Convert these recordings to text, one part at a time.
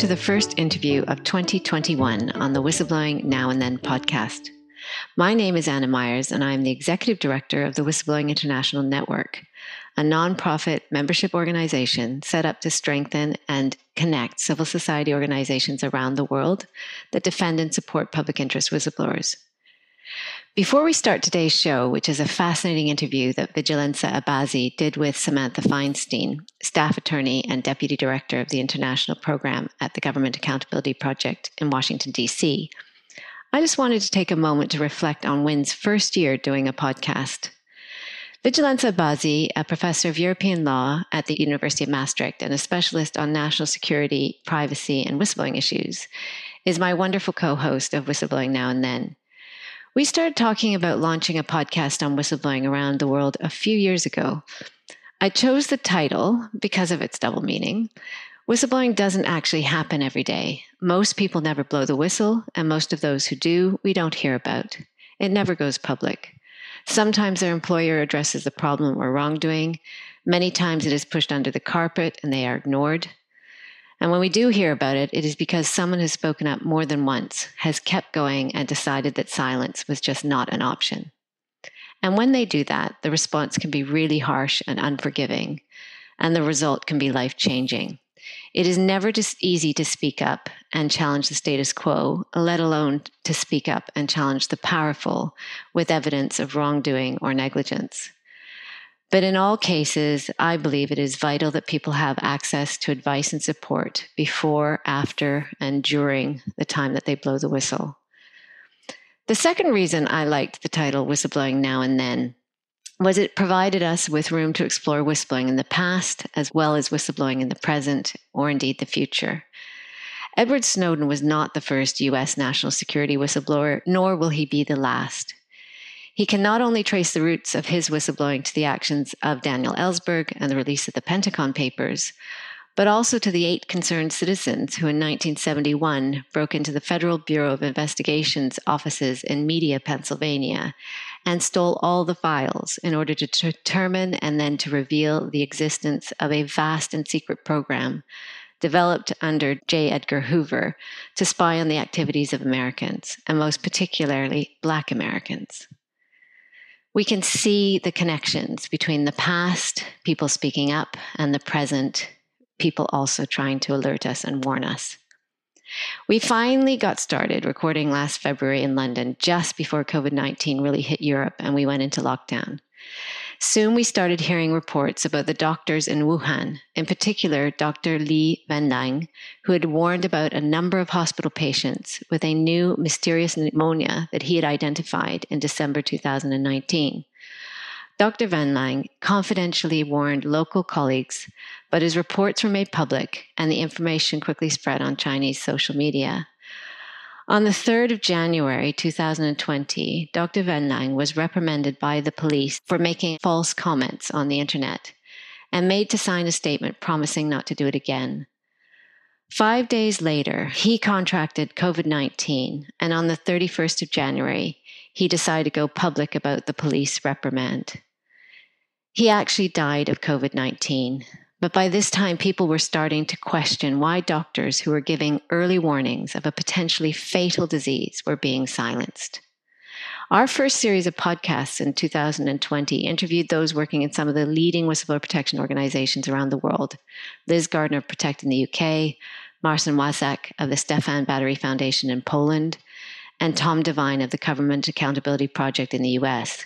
To the first interview of 2021 on the Whistleblowing Now and Then podcast. My name is Anna Myers, and I'm the Executive Director of the Whistleblowing International Network, a nonprofit membership organization set up to strengthen and connect civil society organizations around the world that defend and support public interest whistleblowers. Before we start today's show, which is a fascinating interview that Vigjilenca Abazi did with Samantha Feinstein, staff attorney and deputy director of the international program at the Government Accountability Project in Washington, D.C., I just wanted to take a moment to reflect on WIN's first year doing a podcast. Vigjilenca Abazi, a professor of European law at the University of Maastricht and a specialist on national security, privacy, and whistleblowing issues, is my wonderful co host of Whistleblowing Now and Then. We started talking about launching a podcast on whistleblowing around the world a few years ago. I chose the title because of its double meaning. Whistleblowing doesn't actually happen every day. Most people never blow the whistle, and most of those who do, we don't hear about. It never goes public. Sometimes their employer addresses the problem or wrongdoing. Many times it is pushed under the carpet and they are ignored. And when we do hear about it, it is because someone has spoken up more than once, has kept going, and decided that silence was just not an option. And when they do that, the response can be really harsh and unforgiving, and the result can be life changing. It is never just easy to speak up and challenge the status quo, let alone to speak up and challenge the powerful with evidence of wrongdoing or negligence. But in all cases, I believe it is vital that people have access to advice and support before, after, and during the time that they blow the whistle. The second reason I liked the title Whistleblowing Now and Then was it provided us with room to explore whistleblowing in the past as well as whistleblowing in the present or indeed the future. Edward Snowden was not the first US national security whistleblower, nor will he be the last. He can not only trace the roots of his whistleblowing to the actions of Daniel Ellsberg and the release of the Pentagon Papers, but also to the eight concerned citizens who in 1971 broke into the Federal Bureau of Investigation's offices in Media, Pennsylvania, and stole all the files in order to determine and then to reveal the existence of a vast and secret program developed under J. Edgar Hoover to spy on the activities of Americans, and most particularly Black Americans we can see the connections between the past, people speaking up, and the present, people also trying to alert us and warn us. We finally got started recording last February in London, just before COVID 19 really hit Europe and we went into lockdown. Soon we started hearing reports about the doctors in Wuhan, in particular Dr. Li Wenliang, who had warned about a number of hospital patients with a new mysterious pneumonia that he had identified in December 2019. Dr. Wenliang confidentially warned local colleagues, but his reports were made public and the information quickly spread on Chinese social media. On the 3rd of January 2020, Dr. Wenliang was reprimanded by the police for making false comments on the internet and made to sign a statement promising not to do it again. Five days later, he contracted COVID 19, and on the 31st of January, he decided to go public about the police reprimand. He actually died of COVID 19, but by this time, people were starting to question why doctors who were giving early warnings of a potentially fatal disease were being silenced. Our first series of podcasts in 2020 interviewed those working in some of the leading whistleblower protection organizations around the world Liz Gardner of Protect in the UK, Marcin Waszak of the Stefan Batory Foundation in Poland, and Tom Devine of the Government Accountability Project in the US.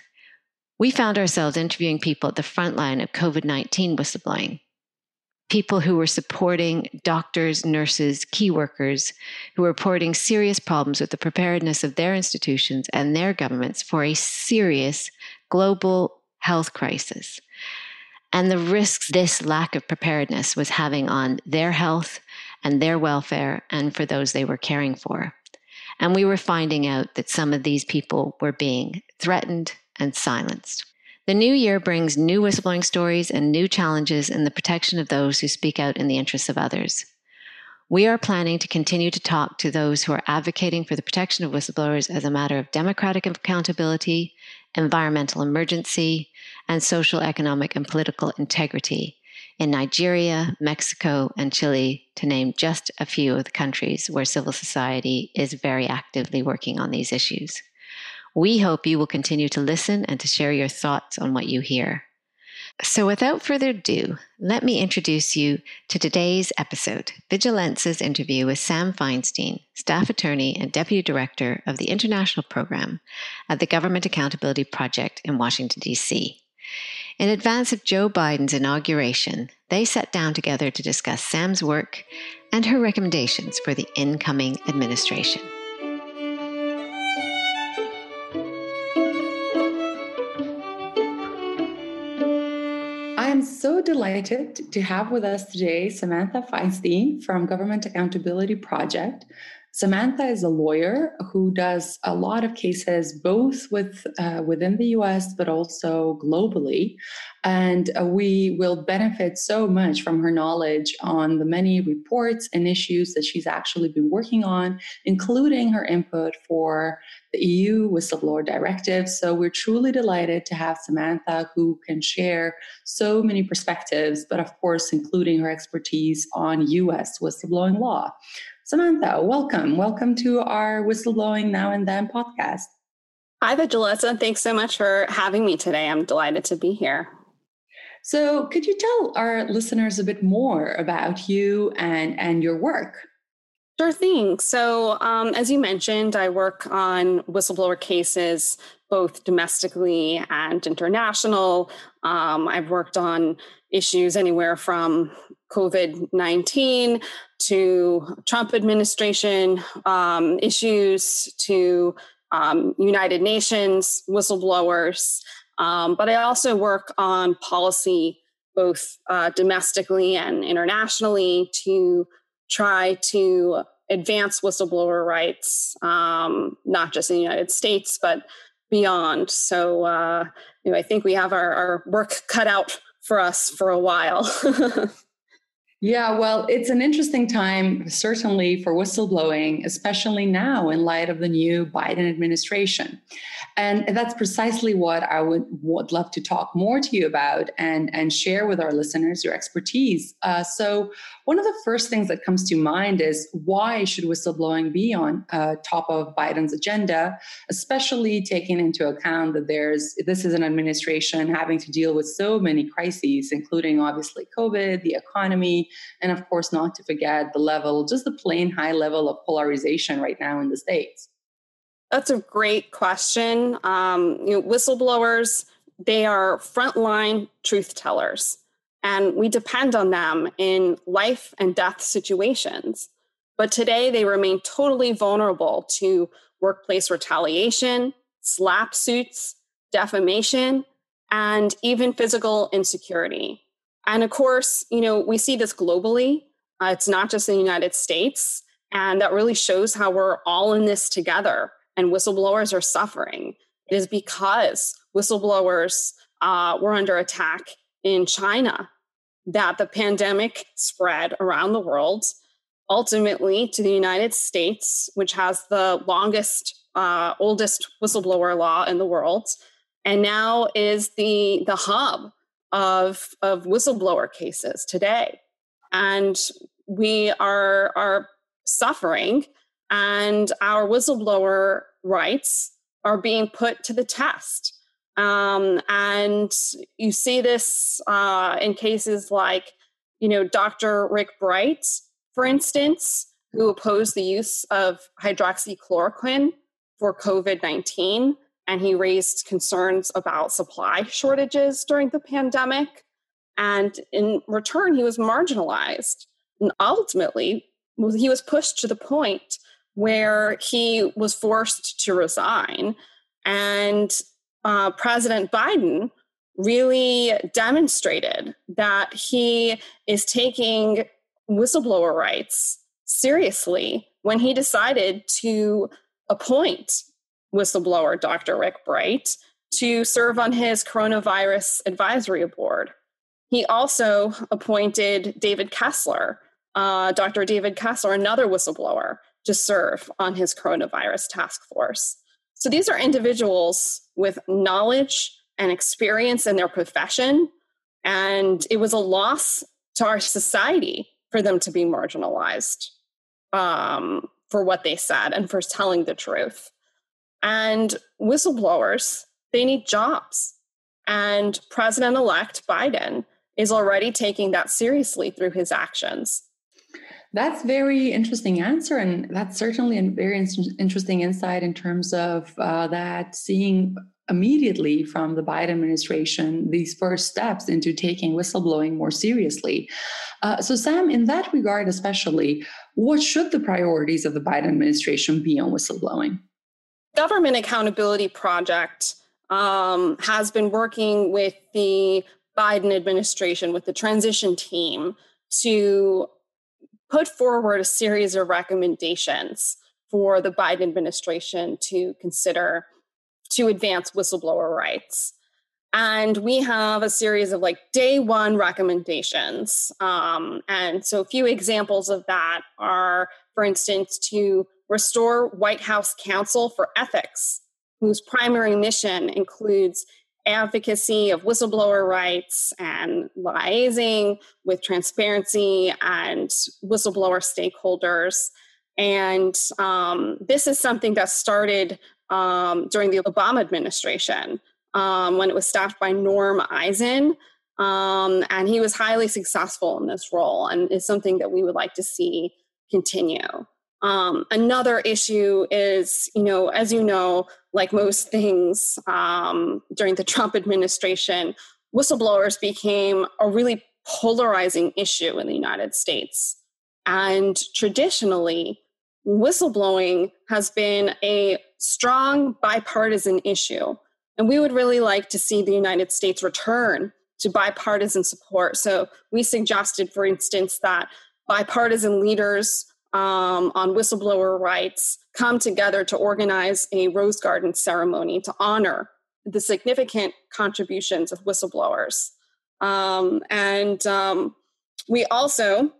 We found ourselves interviewing people at the front line of COVID 19 whistleblowing people who were supporting doctors, nurses, key workers who were reporting serious problems with the preparedness of their institutions and their governments for a serious global health crisis. And the risks this lack of preparedness was having on their health and their welfare and for those they were caring for. And we were finding out that some of these people were being threatened and silenced. The new year brings new whistleblowing stories and new challenges in the protection of those who speak out in the interests of others. We are planning to continue to talk to those who are advocating for the protection of whistleblowers as a matter of democratic accountability, environmental emergency, and social, economic, and political integrity in Nigeria, Mexico, and Chile, to name just a few of the countries where civil society is very actively working on these issues. We hope you will continue to listen and to share your thoughts on what you hear. So, without further ado, let me introduce you to today's episode Vigjilenca's interview with Sam Feinstein, staff attorney and deputy director of the international program at the Government Accountability Project in Washington, D.C. In advance of Joe Biden's inauguration, they sat down together to discuss Sam's work and her recommendations for the incoming administration. So delighted to have with us today Samantha Feinstein from Government Accountability Project. Samantha is a lawyer who does a lot of cases both with uh, within the US but also globally. And uh, we will benefit so much from her knowledge on the many reports and issues that she's actually been working on including her input for the EU whistleblower directive. So we're truly delighted to have Samantha who can share so many perspectives but of course including her expertise on US whistleblowing law Samantha, welcome. Welcome to our Whistleblowing Now and Then podcast. Hi, Vigilessa. Thanks so much for having me today. I'm delighted to be here. So, could you tell our listeners a bit more about you and, and your work? Sure thing. So, um, as you mentioned, I work on whistleblower cases, both domestically and international. Um, I've worked on issues anywhere from COVID 19 to Trump administration um, issues to um, United Nations whistleblowers. Um, but I also work on policy both uh, domestically and internationally to try to advance whistleblower rights, um, not just in the United States, but beyond. So, uh, you know, I think we have our, our work cut out for us for a while. Yeah, well, it's an interesting time, certainly for whistleblowing, especially now in light of the new Biden administration. And that's precisely what I would, would love to talk more to you about and, and share with our listeners your expertise. Uh, so, one of the first things that comes to mind is why should whistleblowing be on uh, top of Biden's agenda, especially taking into account that there's this is an administration having to deal with so many crises, including obviously COVID, the economy, and of course, not to forget the level, just the plain high level of polarization right now in the states. That's a great question. Um, you know, whistleblowers, they are frontline truth tellers, and we depend on them in life and death situations. But today, they remain totally vulnerable to workplace retaliation, SLAPP suits, defamation, and even physical insecurity. And of course, you know, we see this globally. Uh, it's not just in the United States. And that really shows how we're all in this together and whistleblowers are suffering. It is because whistleblowers uh, were under attack in China that the pandemic spread around the world, ultimately to the United States, which has the longest, uh, oldest whistleblower law in the world, and now is the, the hub of, of whistleblower cases today. And we are, are suffering, and our whistleblower rights are being put to the test. Um, and you see this uh, in cases like, you know, Dr. Rick Bright, for instance, who opposed the use of hydroxychloroquine for COVID 19 and he raised concerns about supply shortages during the pandemic. And in return, he was marginalized. And ultimately, he was pushed to the point where he was forced to resign. And uh, President Biden really demonstrated that he is taking whistleblower rights seriously when he decided to appoint whistleblower Dr. Rick Bright to serve on his coronavirus advisory board. He also appointed David Kessler, uh, Dr. David Kessler, another whistleblower, to serve on his coronavirus task force. So these are individuals with knowledge and experience in their profession And it was a loss to our society for them to be marginalized um, for what they said and for telling the truth. And whistleblowers, they need jobs. And President elect Biden is already taking that seriously through his actions. That's very interesting answer, and that's certainly a very in- interesting insight in terms of uh, that seeing immediately from the Biden administration these first steps into taking whistleblowing more seriously. Uh, so, Sam, in that regard, especially, what should the priorities of the Biden administration be on whistleblowing? Government Accountability Project um, has been working with the Biden administration, with the transition team, to put forward a series of recommendations for the Biden administration to consider to advance whistleblower rights. And we have a series of like day one recommendations. Um, and so a few examples of that are, for instance, to restore White House Counsel for Ethics, whose primary mission includes advocacy of whistleblower rights and liaising with transparency and whistleblower stakeholders. And um, this is something that started um, during the Obama administration um, when it was staffed by Norm Eisen. Um, and he was highly successful in this role and is something that we would like to see continue. Um, another issue is, you know, as you know, like most things um, during the Trump administration, whistleblowers became a really polarizing issue in the United States. And traditionally, whistleblowing has been a strong bipartisan issue. And we would really like to see the United States return to bipartisan support. So we suggested, for instance, that bipartisan leaders um, on whistleblower rights come together to organize a Rose Garden ceremony to honor the significant contributions of whistleblowers. Um, and um, we also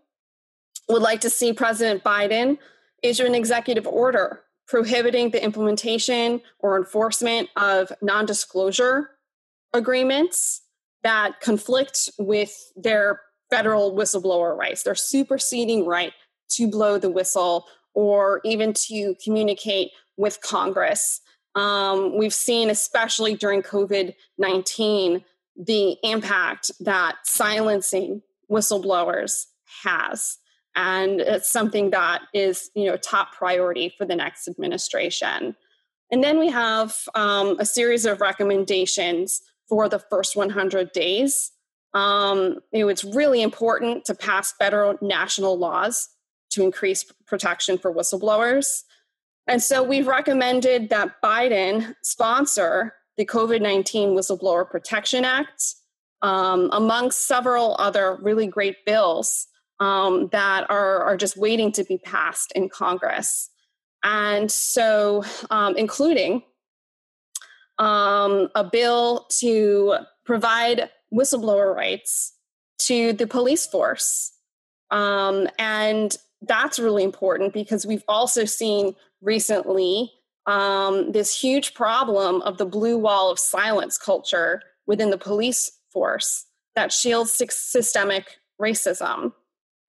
would like to see President Biden issue an executive order prohibiting the implementation or enforcement of non disclosure agreements that conflict with their federal whistleblower rights, their superseding right to blow the whistle or even to communicate with Congress. Um, we've seen, especially during COVID 19, the impact that silencing whistleblowers has. And it's something that is you know top priority for the next administration. And then we have um, a series of recommendations for the first 100 days. Um, you know, it's really important to pass federal national laws to increase protection for whistleblowers and so we've recommended that biden sponsor the covid-19 whistleblower protection act um, amongst several other really great bills um, that are, are just waiting to be passed in Congress. And so, um, including um, a bill to provide whistleblower rights to the police force. Um, and that's really important because we've also seen recently um, this huge problem of the blue wall of silence culture within the police force that shields systemic racism.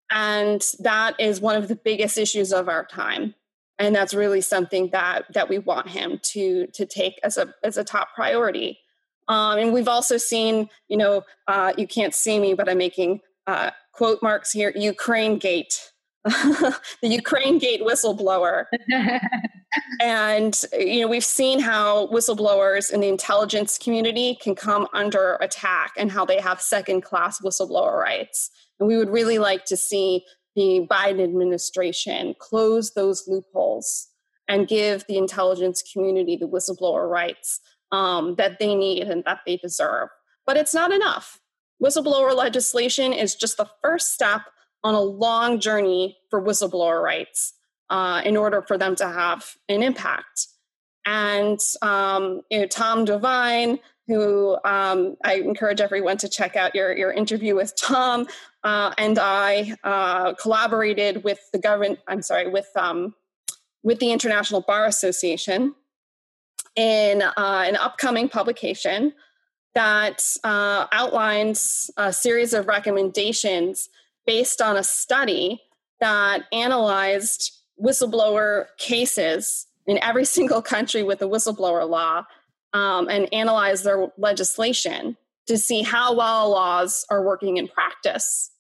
And that is one of the biggest issues of our time. And that's really something that that we want him to to take as a as a top priority. Um, and we've also seen, you know, uh, you can't see me, but I'm making uh, quote marks here: Ukraine Gate, the Ukraine Gate whistleblower. and you know, we've seen how whistleblowers in the intelligence community can come under attack, and how they have second class whistleblower rights. And we would really like to see the Biden administration close those loopholes and give the intelligence community the whistleblower rights um, that they need and that they deserve. But it's not enough. Whistleblower legislation is just the first step on a long journey for whistleblower rights uh, in order for them to have an impact. And um, you know, Tom Devine, who um, I encourage everyone to check out your, your interview with Tom, uh, and I uh, collaborated with the government. I'm sorry, with um, with the International Bar Association in uh, an upcoming publication that uh, outlines a series of recommendations based on a study that analyzed whistleblower cases in every single country with a whistleblower law um, and analyzed their legislation to see how well laws are working in practice.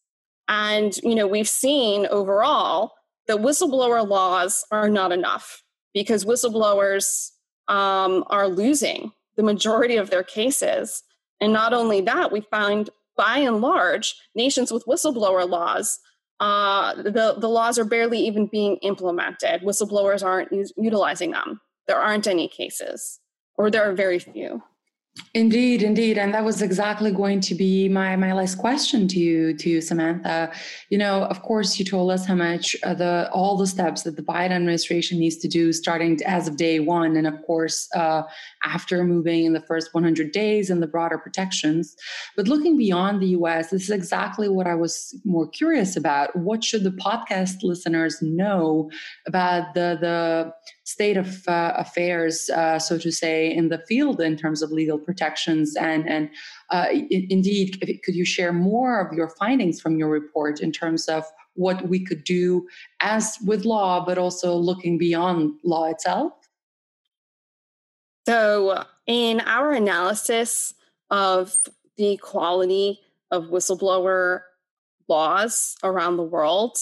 And you know, we've seen overall that whistleblower laws are not enough because whistleblowers um, are losing the majority of their cases. And not only that, we find by and large, nations with whistleblower laws, uh, the, the laws are barely even being implemented. Whistleblowers aren't utilizing them. There aren't any cases, or there are very few. Indeed, indeed, and that was exactly going to be my my last question to you, to you, Samantha. You know, of course, you told us how much uh, the all the steps that the Biden administration needs to do, starting as of day one, and of course, uh, after moving in the first 100 days and the broader protections. But looking beyond the U.S., this is exactly what I was more curious about. What should the podcast listeners know about the the state of uh, affairs, uh, so to say, in the field in terms of legal protections. And, and uh, indeed, could you share more of your findings from your report in terms of what we could do as with law, but also looking beyond law itself? So, in our analysis of the quality of whistleblower laws around the world,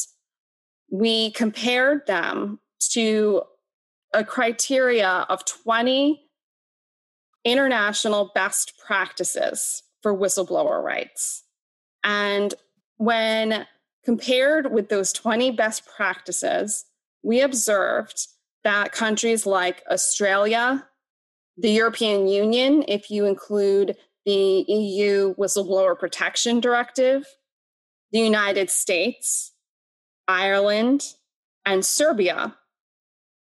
we compared them to a criteria of 20 international best practices for whistleblower rights. And when compared with those 20 best practices, we observed that countries like Australia, the European Union, if you include the EU Whistleblower Protection Directive, the United States, Ireland, and Serbia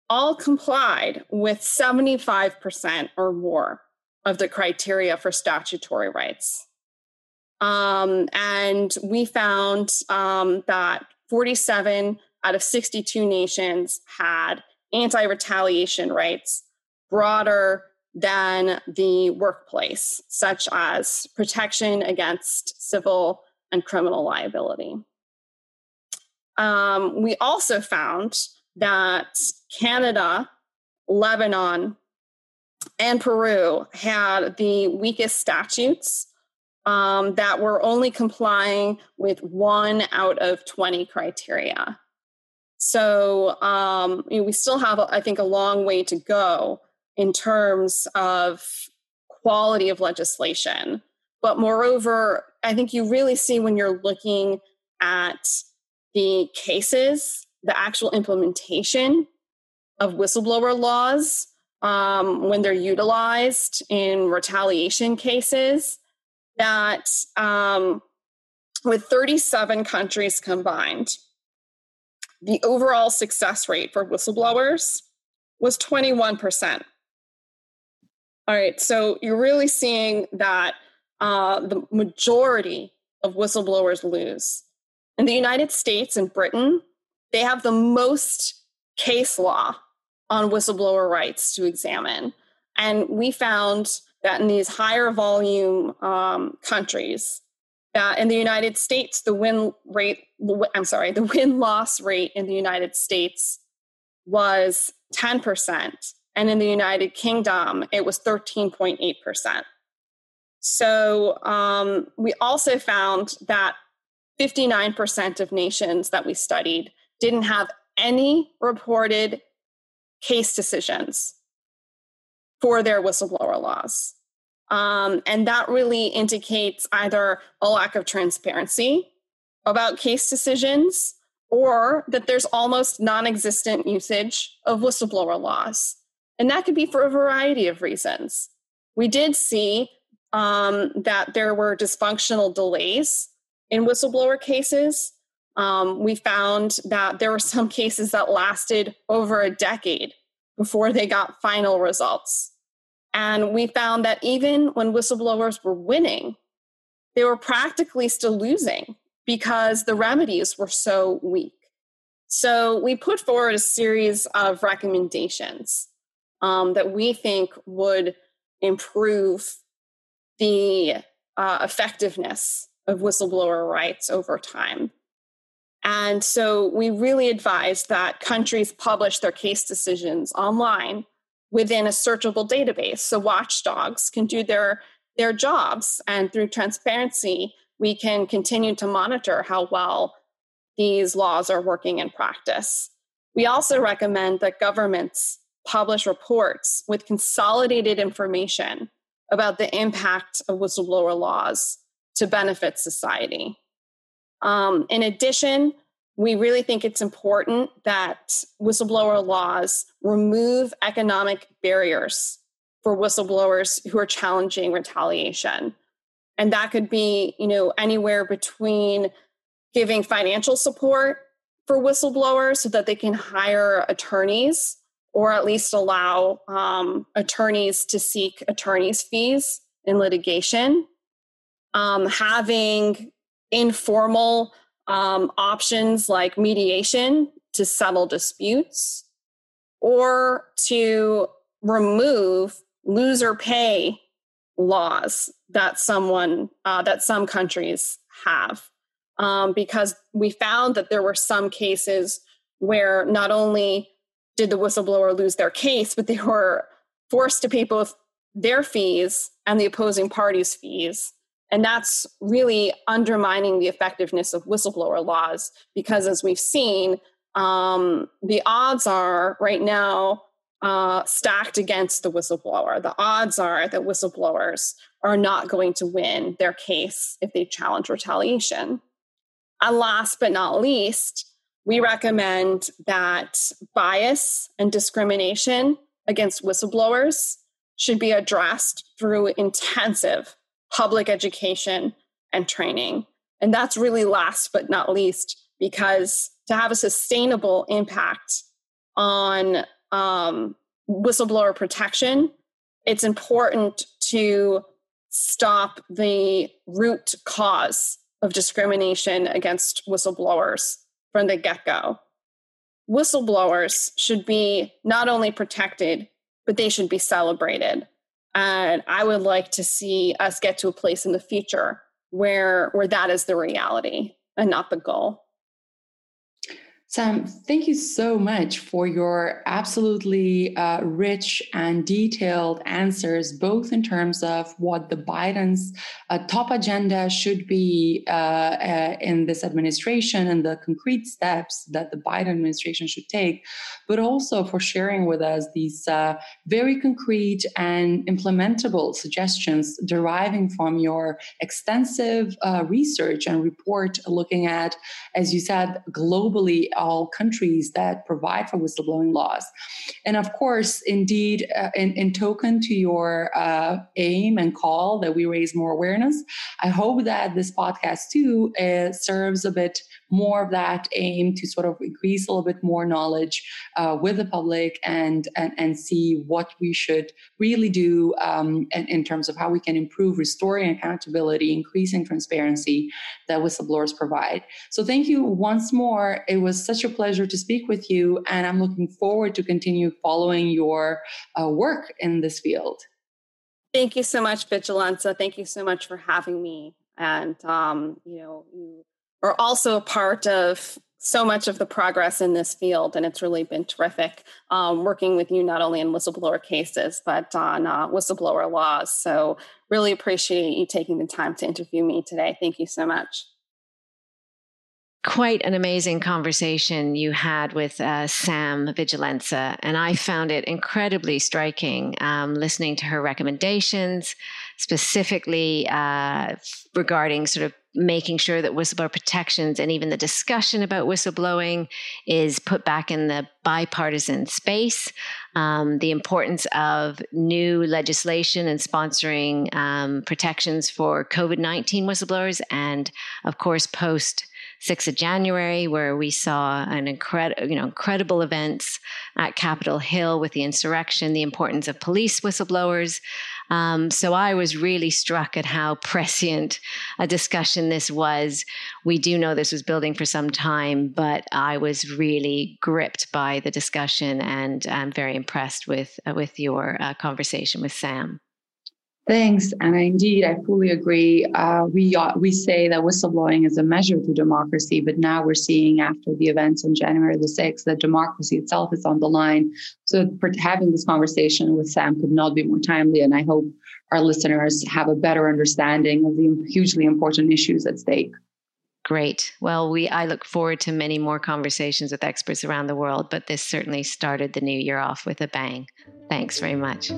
all complied with 75% or more of the criteria for statutory rights. Um, and we found um, that 47 out of 62 nations had anti retaliation rights broader than the workplace, such as protection against civil and criminal liability. Um, we also found that Canada, Lebanon, and Peru had the weakest statutes um, that were only complying with one out of 20 criteria. So um, you know, we still have, I think, a long way to go in terms of quality of legislation. But moreover, I think you really see when you're looking at the cases the actual implementation of whistleblower laws um, when they're utilized in retaliation cases that um, with 37 countries combined the overall success rate for whistleblowers was 21% all right so you're really seeing that uh, the majority of whistleblowers lose. In the united states and britain they have the most case law on whistleblower rights to examine. And we found that in these higher volume um, countries, that in the United States, the win rate, I'm sorry, the win loss rate in the United States was 10%. And in the United Kingdom, it was 13.8%. So um, we also found that 59% of nations that we studied didn't have any reported case decisions for their whistleblower laws. Um, and that really indicates either a lack of transparency about case decisions or that there's almost non existent usage of whistleblower laws. And that could be for a variety of reasons. We did see um, that there were dysfunctional delays in whistleblower cases um, we found that there were some cases that lasted over a decade before they got final results. And we found that even when whistleblowers were winning, they were practically still losing because the remedies were so weak. So we put forward a series of recommendations um, that we think would improve the uh, effectiveness of whistleblower rights over time. And so we really advise that countries publish their case decisions online within a searchable database. So watchdogs can do their, their jobs. And through transparency, we can continue to monitor how well these laws are working in practice. We also recommend that governments publish reports with consolidated information about the impact of whistleblower laws to benefit society. Um, in addition, we really think it's important that whistleblower laws remove economic barriers for whistleblowers who are challenging retaliation. And that could be, you know, anywhere between giving financial support for whistleblowers so that they can hire attorneys or at least allow um, attorneys to seek attorneys' fees in litigation. Um, having informal um, options like mediation to settle disputes or to remove loser pay laws that someone uh, that some countries have. Um, because we found that there were some cases where not only did the whistleblower lose their case but they were forced to pay both their fees and the opposing party's fees and that's really undermining the effectiveness of whistleblower laws because, as we've seen, um, the odds are right now uh, stacked against the whistleblower. The odds are that whistleblowers are not going to win their case if they challenge retaliation. And last but not least, we recommend that bias and discrimination against whistleblowers should be addressed through intensive public education and training. And that's really last but not least, because to have a sustainable impact on um, whistleblower protection, it's important to stop the root cause of discrimination against whistleblowers from the get go. Whistleblowers should be not only protected, but they should be celebrated. And I would like to see us get to a place in the future where where that is the reality and not the goal. Sam, thank you so much for your absolutely uh, rich and detailed answers, both in terms of what the Biden's uh, top agenda should be uh, uh in this administration and the concrete steps that the Biden administration should take, but also for sharing with us these uh, very concrete and implementable suggestions deriving from your extensive uh, research and report looking at, as you said, globally all countries that provide for whistleblowing laws. And of course, indeed, uh, in, in, token to your uh, aim and call that we raise more awareness, I hope that this podcast too uh, serves a bit more of that aim to sort of increase a little bit more knowledge uh, with the public and, and, and see what we should really do um, in, in terms of how we can improve restoring accountability, increasing transparency that whistleblowers provide. So thank you once more. It was such a pleasure to speak with you, and I'm looking forward to continue following your uh, work in this field. Thank you so much, Vigjilenca. Thank you so much for having me. And um, you know, you are also a part of so much of the progress in this field, and it's really been terrific um, working with you not only in whistleblower cases but on uh, whistleblower laws. So, really appreciate you taking the time to interview me today. Thank you so much quite an amazing conversation you had with uh, Sam Vigjilenca, and I found it incredibly striking um, listening to her recommendations, specifically uh, regarding sort of making sure that whistleblower protections and even the discussion about whistleblowing is put back in the bipartisan space. Um, the importance of new legislation and sponsoring um, protections for COVID 19 whistleblowers, and of course, post 6th of January, where we saw an incredible, you know, incredible events at Capitol Hill with the insurrection, the importance of police whistleblowers. Um, so I was really struck at how prescient a discussion this was. We do know this was building for some time, but I was really gripped by the discussion, and I'm very impressed with uh, with your uh, conversation with Sam. Thanks, and indeed, I fully agree. Uh, we uh, we say that whistleblowing is a measure to democracy, but now we're seeing after the events on January the sixth that democracy itself is on the line. So, having this conversation with Sam could not be more timely, and I hope our listeners have a better understanding of the hugely important issues at stake. Great. Well, we I look forward to many more conversations with experts around the world, but this certainly started the new year off with a bang. Thanks very much.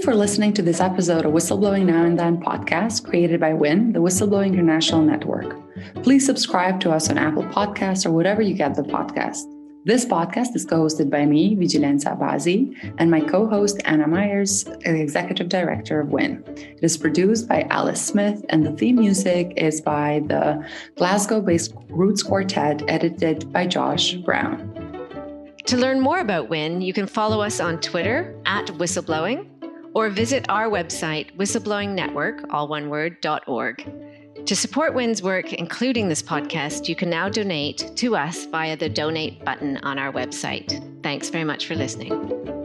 You for listening to this episode of Whistleblowing Now and Then podcast created by WIN, the Whistleblowing International Network. Please subscribe to us on Apple Podcasts or whatever you get the podcast. This podcast is co hosted by me, Vigjilenca Abazi, and my co host, Anna Myers, the Executive Director of WIN. It is produced by Alice Smith, and the theme music is by the Glasgow based Roots Quartet, edited by Josh Brown. To learn more about WIN, you can follow us on Twitter at whistleblowing or visit our website, whistleblowingnetwork, all one word, .org. To support WIN's work, including this podcast, you can now donate to us via the donate button on our website. Thanks very much for listening.